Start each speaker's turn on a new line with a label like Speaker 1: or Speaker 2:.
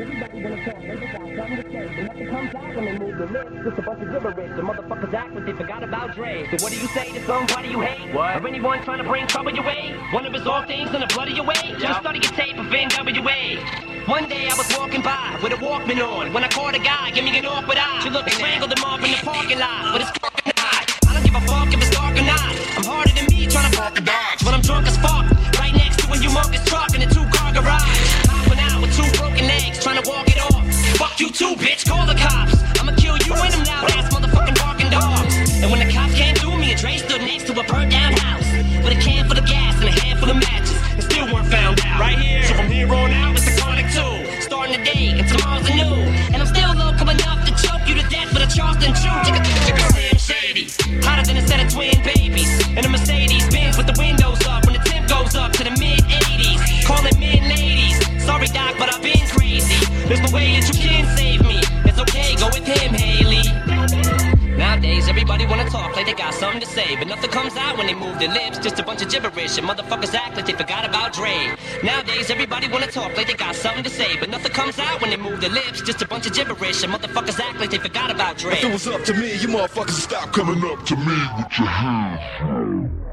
Speaker 1: everybody wanna talk, they just got something to say. And nothing comes out when they move their lips, just a bunch of gibberish. The motherfuckers act like they forgot about Dre. So what do you say to somebody you hate?
Speaker 2: What?
Speaker 1: Or anyone trying to bring trouble your way? One of his all things in the blood of your way?
Speaker 2: Yeah.
Speaker 1: Just study your tape of NWA. One day I was walking by with a Walkman on when I caught a guy, give me an awkward eye. She looked strangled him off in the parking lot with his too, bitch. Call the cops. I'ma kill you and them loud ass motherfucking barking dogs. And when the cops came through, me and Dre stood next to a burnt down house with a can full of gas and a handful of matches, and still weren't found out.
Speaker 2: Right here.
Speaker 1: So from here on out, it's the chronic two. Starting the day, and tomorrow's a new. And I'm There's no way that you can save me. It's okay, go with him, Haley. Nowadays, everybody wanna talk like they got something to say, but nothing comes out when they move their lips. Just a bunch of gibberish, and motherfuckers act like they forgot about Dre. Nowadays, everybody wanna talk like they got something to say, but nothing comes out when they move their lips. Just a bunch of gibberish, and motherfuckers act like they forgot about Dre.
Speaker 3: If it was up to me, you motherfuckers stop coming up to me with your hands.